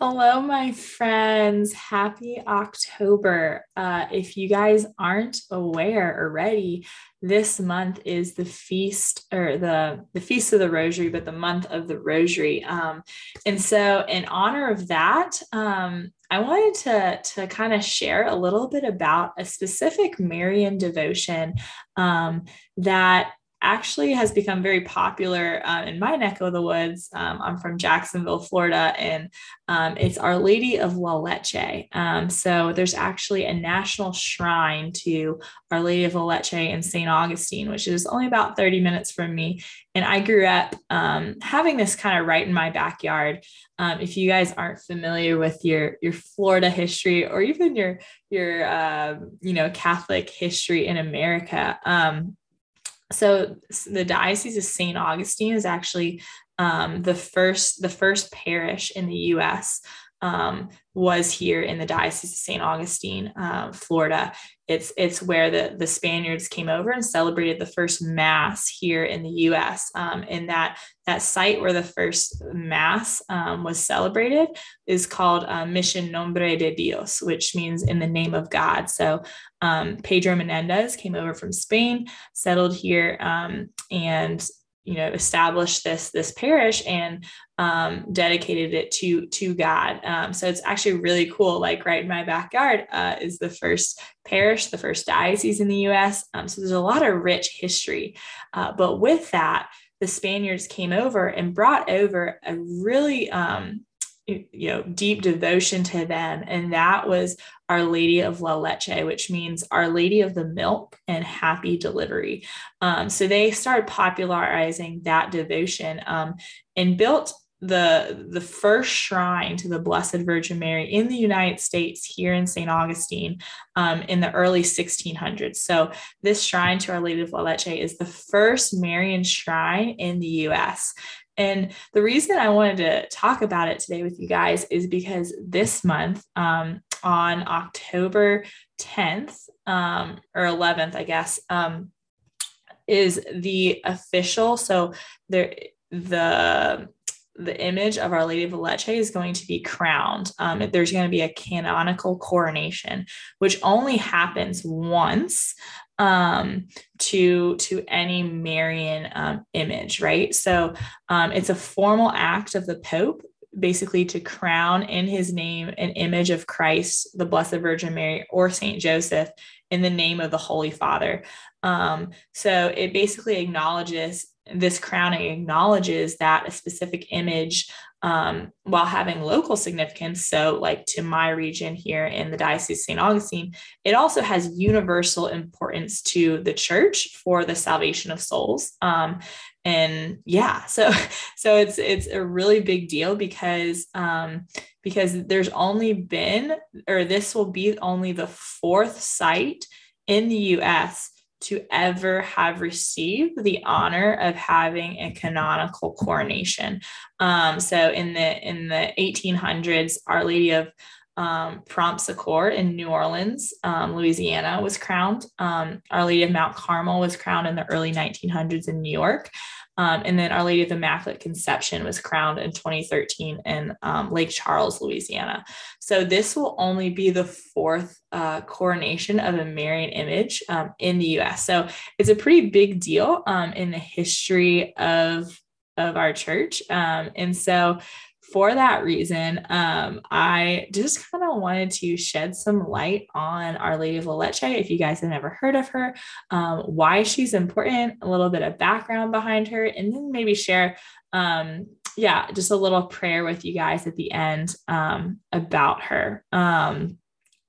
Hello, my friends. Happy October. Uh, if you guys aren't aware already, this month is the feast or the, the feast of the rosary, but the month of the rosary. Um, and so, in honor of that, um, I wanted to, to kind of share a little bit about a specific Marian devotion um, that actually has become very popular uh, in my neck of the woods. Um, I'm from Jacksonville, Florida, and um, it's Our Lady of La Leche. Um, so there's actually a national shrine to Our Lady of La Leche in St. Augustine, which is only about 30 minutes from me. And I grew up um, having this kind of right in my backyard. Um, if you guys aren't familiar with your your Florida history or even your your uh, you know Catholic history in America, so the diocese of st augustine is actually um, the first the first parish in the us um, was here in the diocese of st augustine uh, florida. It's it's where the the spaniards came over and celebrated the first mass here in the us um, and that that site where the first mass um, was celebrated is called uh, mission nombre de dios which means in the name of god. So um, Pedro Menendez came over from Spain, settled here, um, and you know established this this parish and um, dedicated it to to God. Um, so it's actually really cool. Like right in my backyard uh, is the first parish, the first diocese in the U.S. Um, so there's a lot of rich history. Uh, but with that, the Spaniards came over and brought over a really um, you know deep devotion to them. And that was our lady of la leche which means our lady of the milk and happy delivery. Um, so they started popularizing that devotion um, and built the the first shrine to the blessed virgin mary in the united states here in st augustine um, in the early 1600s so this shrine to our lady of la leche is the first marian shrine in the us and the reason I wanted to talk about it today with you guys is because this month, um, on October 10th um, or 11th, I guess, um, is the official. So the the image of Our Lady of Leche is going to be crowned. Um, there's going to be a canonical coronation, which only happens once um, to to any Marian um, image, right? So um, it's a formal act of the Pope, basically to crown in his name an image of Christ, the Blessed Virgin Mary, or Saint Joseph in the name of the Holy Father. Um, so it basically acknowledges this crowning acknowledges that a specific image um, while having local significance. So, like to my region here in the Diocese of St. Augustine, it also has universal importance to the church for the salvation of souls. Um, and yeah, so so it's it's a really big deal because um, because there's only been or this will be only the fourth site in the U.S to ever have received the honor of having a canonical coronation. Um, so in the in the 1800s, Our Lady of um, Prompt Succor in New Orleans, um, Louisiana, was crowned. Um, Our Lady of Mount Carmel was crowned in the early 1900s in New York. Um, and then Our Lady of the Immaculate Conception was crowned in 2013 in um, Lake Charles, Louisiana. So this will only be the fourth uh, coronation of a Marian image um, in the US. So it's a pretty big deal um, in the history of, of our church. Um, and so for that reason, um, I just kind of wanted to shed some light on Our Lady of La Leche. If you guys have never heard of her, um, why she's important, a little bit of background behind her, and then maybe share, um, yeah, just a little prayer with you guys at the end um, about her. Um,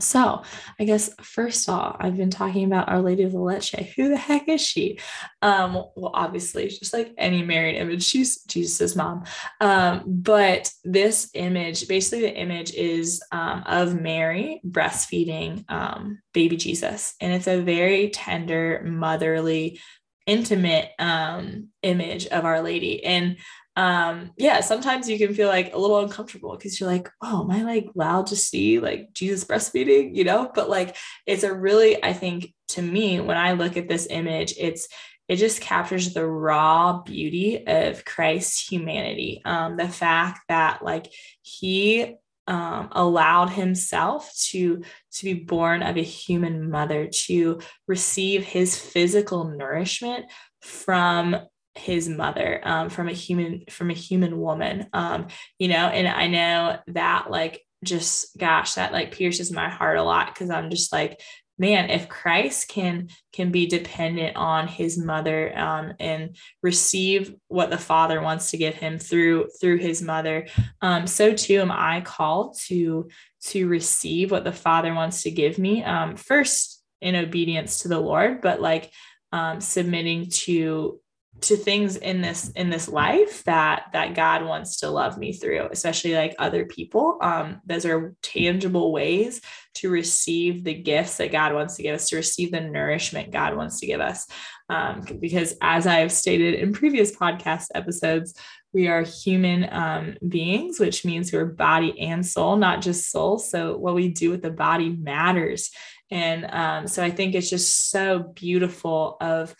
so, I guess first off, I've been talking about Our Lady of La Leche. Who the heck is she? Um, well, obviously, just like any Marian image, she's Jesus's mom. Um, but this image, basically, the image is um, of Mary breastfeeding um, baby Jesus, and it's a very tender, motherly, intimate um, image of Our Lady. And um yeah sometimes you can feel like a little uncomfortable because you're like oh am i like loud to see like jesus breastfeeding? You know? But like it's a really i think to me when i look at this image it's it just captures the raw beauty of christ's humanity. Um the fact that like he um, allowed himself to to be born of a human mother to receive his physical nourishment from his mother um, from a human from a human woman um, you know and i know that like just gosh that like pierces my heart a lot because i'm just like man if christ can can be dependent on his mother um, and receive what the father wants to give him through through his mother um, so too am i called to to receive what the father wants to give me um, first in obedience to the lord but like um, submitting to to things in this in this life that that god wants to love me through especially like other people. Um those are tangible ways to receive the gifts that god wants to give us to receive the nourishment god wants to give us. Um because as i've stated in previous podcast episodes we are human um, beings which means we're body and soul not just soul so what we do with the body matters. And um, so i think it's just so beautiful of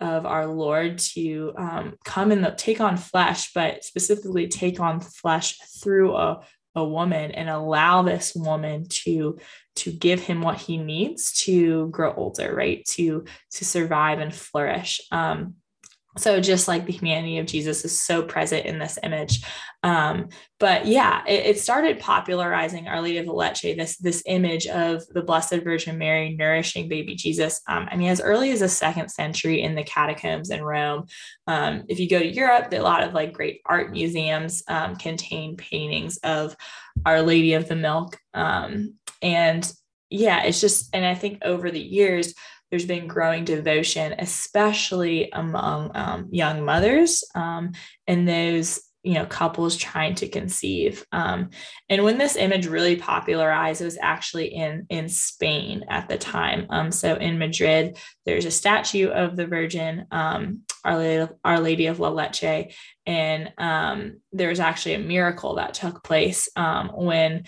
of our Lord to um, come and take on flesh, but specifically take on flesh through a, a woman and allow this woman to to give him what he needs to grow older, right? To to survive and flourish. Um, so just like the humanity of jesus is so present in this image. Um, but yeah it, it, started popularizing our lady of la leche this this image of the blessed virgin mary nourishing baby jesus um, i mean as early as the second century in the catacombs in rome. Um, if you go to europe a lot of like great art museums um, contain paintings of our lady of the milk. Um, and yeah it's just and i think over the years there's been growing devotion, especially among um, young mothers um, and those you know couples trying to conceive. Um, and when this image really popularized it was actually in in spain at the time. Um, so in madrid there's a statue of the virgin um, our, lady, our lady of la leche. And um, there was actually a miracle that took place um, when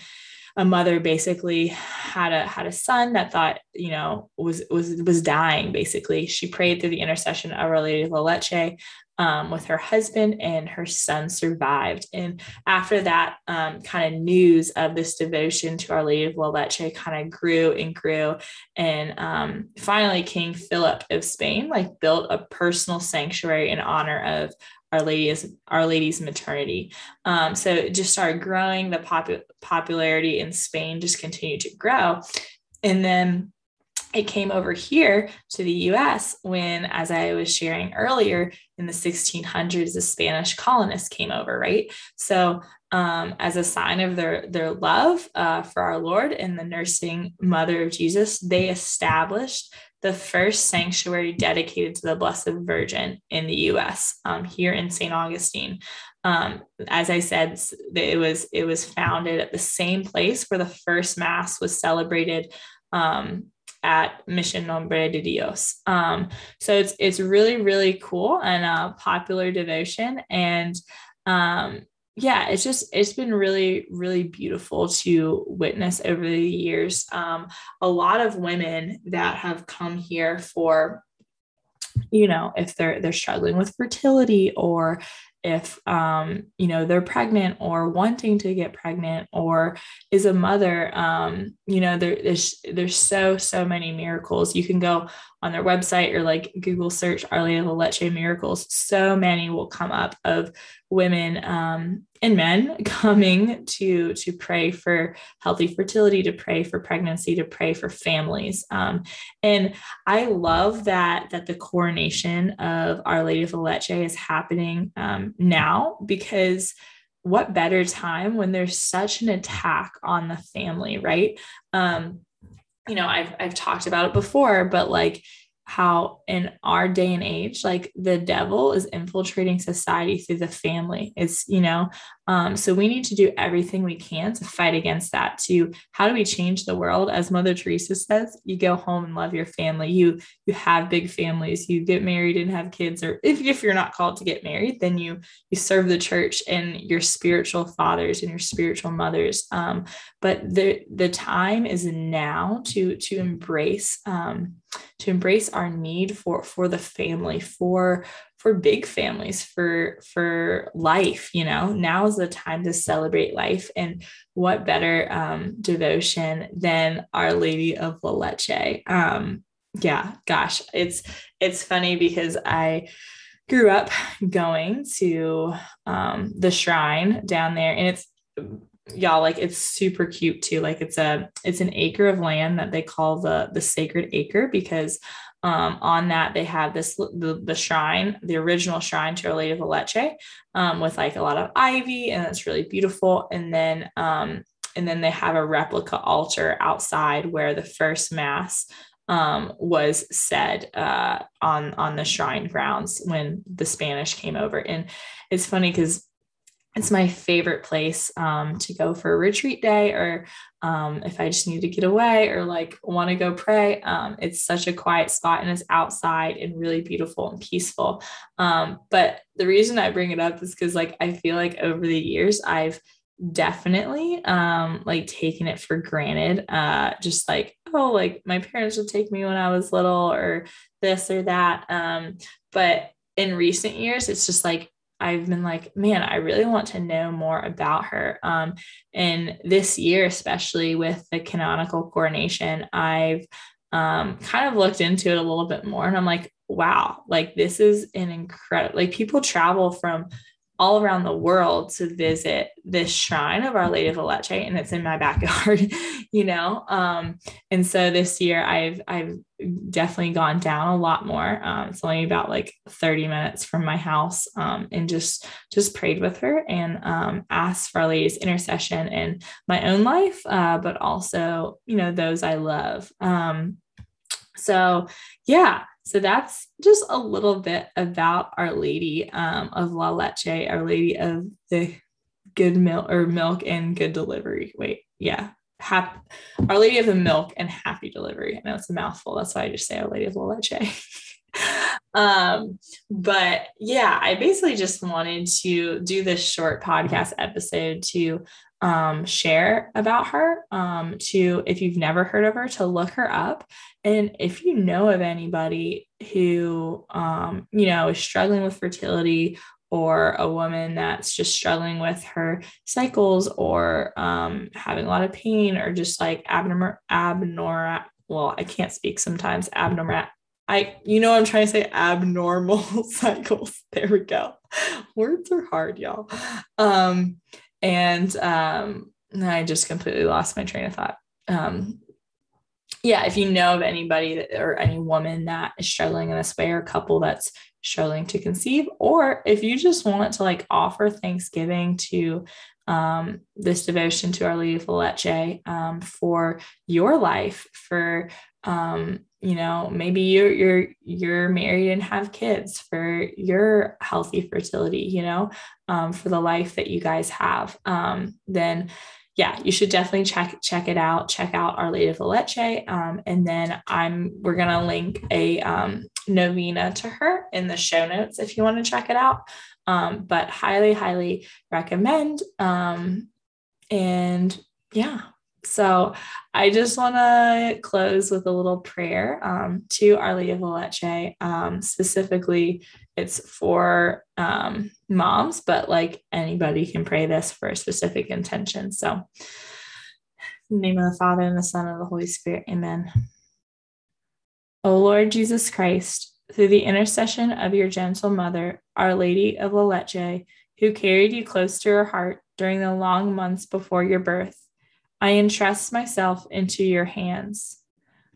a mother basically had a had a son that thought you know was was was dying basically. She prayed through the intercession of our lady of la leche um, with her husband and her son survived and after that um, kind of news of this devotion to our lady of la leche kind of grew and grew and um, finally king philip of spain like built a personal sanctuary in honor of our Lady's Our Lady's maternity. Um, so it just started growing. The popu- popularity in Spain just continued to grow, and then it came over here to the US when, as I was sharing earlier, in the 1600s, the Spanish colonists came over, right? So, um, as a sign of their, their love uh, for our Lord and the nursing mother of Jesus, they established the first sanctuary dedicated to the Blessed Virgin in the U.S. Um, here in St. Augustine. Um, as I said, it was it was founded at the same place where the first Mass was celebrated um, at Mission Nombre de Dios. Um, so it's it's really really cool and a popular devotion and um, yeah, it's just it's been really really beautiful to witness over the years. Um, a lot of women that have come here for you know if they're they're struggling with fertility or if um, you know they're pregnant or wanting to get pregnant or is a mother um, you know there, there's there's so so many miracles. You can go on their website or like google search of la leche miracles so many will come up of women um, and men coming to to pray for healthy fertility to pray for pregnancy to pray for families. Um, and i love that that the coronation of our lady of la leche is happening um, now because what better time when there's such an attack on the family right? Um, you know i've i've talked about it before but like how in our day and age like the devil is infiltrating society through the family. It's you know um, so we need to do everything we can to fight against that to how do we change the world? As mother teresa says you go home and love your family. You you have big families. You get married and have kids or if, if you're not called to get married then you you serve the church and your spiritual fathers and your spiritual mothers. Um, but the the time is now to to embrace um, to embrace our need for for the family for for big families for for life you know? Now is the time to celebrate life and what better um, devotion than our lady of la leche. Um, yeah gosh it's it's funny because i grew up going to um, the shrine down there and it's y'all like it's super cute too like it's a it's an acre of land that they call the the sacred acre because um, on that they have this the, the shrine the original shrine to our lady of la leche um, with like a lot of ivy and it's really beautiful and then um, and then they have a replica altar outside where the first mass um, was said uh, on on the shrine grounds when the Spanish came over. And it's funny because it's my favorite place um, to go for a retreat day or um, if I just need to get away or like want to go pray. Um, it's such a quiet spot and it's outside and really beautiful and peaceful. Um, but the reason I bring it up is because like I feel like over the years I've definitely um like taking it for granted uh just like oh like my parents would take me when i was little or this or that um but in recent years it's just like I've been like, man, I really want to know more about her. Um, and this year, especially with the canonical coronation, I've um, kind of looked into it a little bit more. And I'm like, wow, like this is an incredible, like people travel from all around the world to visit this shrine of Our Lady of La Leche, and it's in my backyard, you know. Um, and so this year, I've I've definitely gone down a lot more. Um, it's only about like 30 minutes from my house, um, and just just prayed with her and um, asked for Our Lady's intercession in my own life, uh, but also you know those I love. Um, so yeah, so that's just a little bit about Our Lady um, of La Leche, Our Lady of the Good Milk or Milk and Good Delivery. Wait, yeah, Our Lady of the Milk and Happy Delivery. I know it's a mouthful. That's why I just say Our Lady of La Leche. um, but yeah, I basically just wanted to do this short podcast episode to um, share about her um, to if you've never heard of her to look her up and if you know of anybody who um, you know is struggling with fertility or a woman that's just struggling with her cycles or um, having a lot of pain or just like abnormal abnormal well i can't speak sometimes abnormal I, you know, I'm trying to say abnormal cycles. There we go. Words are hard, y'all. Um, and um, I just completely lost my train of thought. Um, yeah, if you know of anybody that, or any woman that is struggling in this way, or couple that's struggling to conceive, or if you just want to like offer Thanksgiving to um, this devotion to Our Lady of Leche um, for your life, for um, you know maybe you're you're you're married and have kids for your healthy fertility you know um, for the life that you guys have um, then yeah you should definitely check check it out. Check out our lady of leche um, and then i'm we're gonna link a um, novena to her in the show notes if you want to check it out. Um, but highly highly recommend um, and yeah so I just want to close with a little prayer um, to Our Lady of La Leche. Um, specifically, it's for um, moms, but like anybody can pray this for a specific intention. So, name of the Father and the Son and the Holy Spirit. Amen. O Lord Jesus Christ, through the intercession of your gentle mother, Our Lady of La who carried you close to her heart during the long months before your birth I entrust myself into your hands.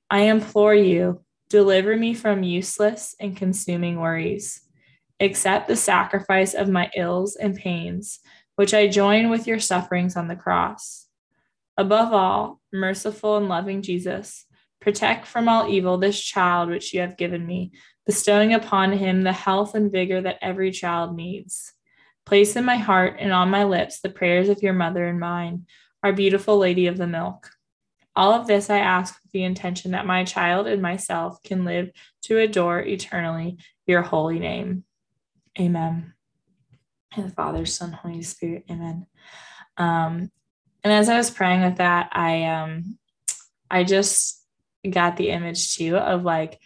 I implore you, deliver me from useless and consuming worries. Accept the sacrifice of my ills and pains, which I join with your sufferings on the cross. Above all, merciful and loving Jesus, protect from all evil this child which you have given me, bestowing upon him the health and vigor that every child needs. Place in my heart and on my lips the prayers of your mother and mine our beautiful Lady of the Milk. All of this I ask with the intention that my child and myself can live to adore eternally your holy name. Amen. And the Father, Son, Holy Spirit. Amen. Um, and as I was praying with that, I um I just got the image too of like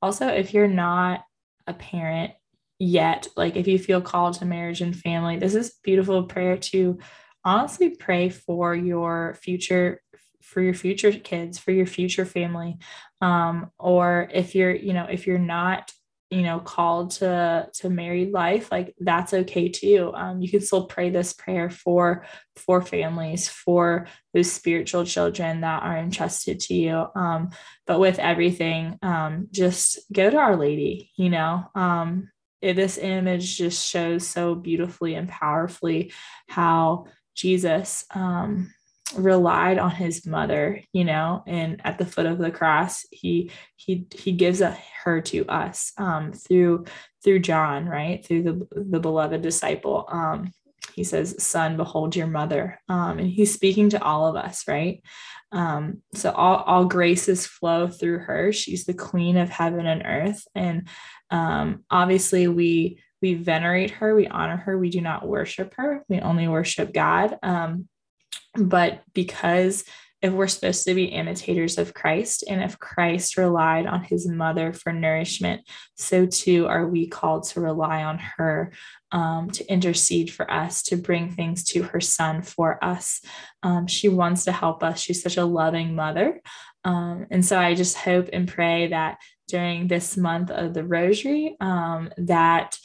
also if you're not a parent yet, like if you feel called to marriage and family, this is beautiful prayer to honestly pray for your future for your future kids for your future family. Um, or if you're you know if you're not you know called to to married life like that's okay too. Um, you can still pray this prayer for for families for those spiritual children that are entrusted to you. Um, but with everything um, just go to our lady you know? Um, it, this image just shows so beautifully and powerfully how jesus um, relied on his mother you know and at the foot of the cross he he he gives a, her to us um through through john right? Through the the beloved disciple. Um he says son behold your mother. Um and he's speaking to all of us right? Um so all all graces flow through her. She's the queen of heaven and earth. And um obviously we we venerate her we honor her we do not worship her we only worship god um but because if we're supposed to be imitators of Christ, and if Christ relied on his mother for nourishment, so too are we called to rely on her um, to intercede for us, to bring things to her son for us. Um, she wants to help us. She's such a loving mother. Um, and so I just hope and pray that during this month of the rosary, um, that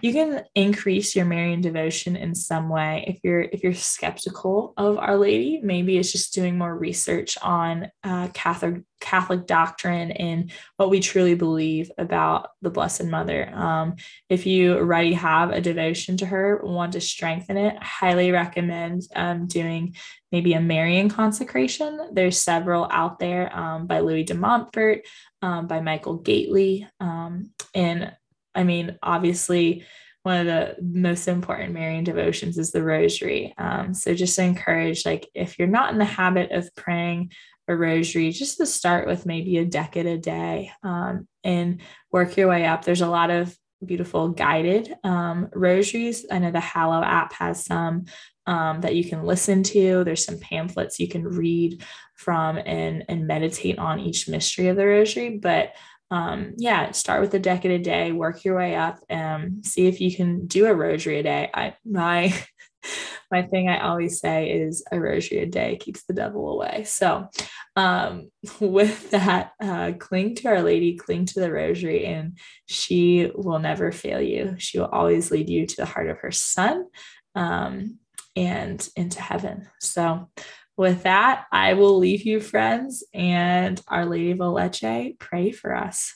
you can increase your Marian devotion in some way if you're if you're skeptical of Our Lady. Maybe it's just doing more research on uh, Catholic Catholic doctrine and what we truly believe about the Blessed Mother. Um, if you already have a devotion to her, want to strengthen it, I highly recommend um, doing maybe a Marian consecration. There's several out there um, by Louis de Montfort, um, by Michael Gaitley, um, and I mean, obviously, one of the most important Marian devotions is the rosary. Um, so just to encourage, like, if you're not in the habit of praying a rosary, just to start with maybe a decade a day um, and work your way up. There's a lot of beautiful guided um, rosaries. I know the Hallow app has some um, that you can listen to. There's some pamphlets you can read from and, and meditate on each mystery of the rosary. But um, yeah, start with a decade a day, work your way up, and um, see if you can do a rosary a day. I my my thing I always say is a rosary a day keeps the devil away. So, um, with that, uh, cling to Our Lady, cling to the rosary, and she will never fail you. She will always lead you to the heart of her son um, and into heaven. So, with that, I will leave you, friends, and Our Lady of Leche pray for us.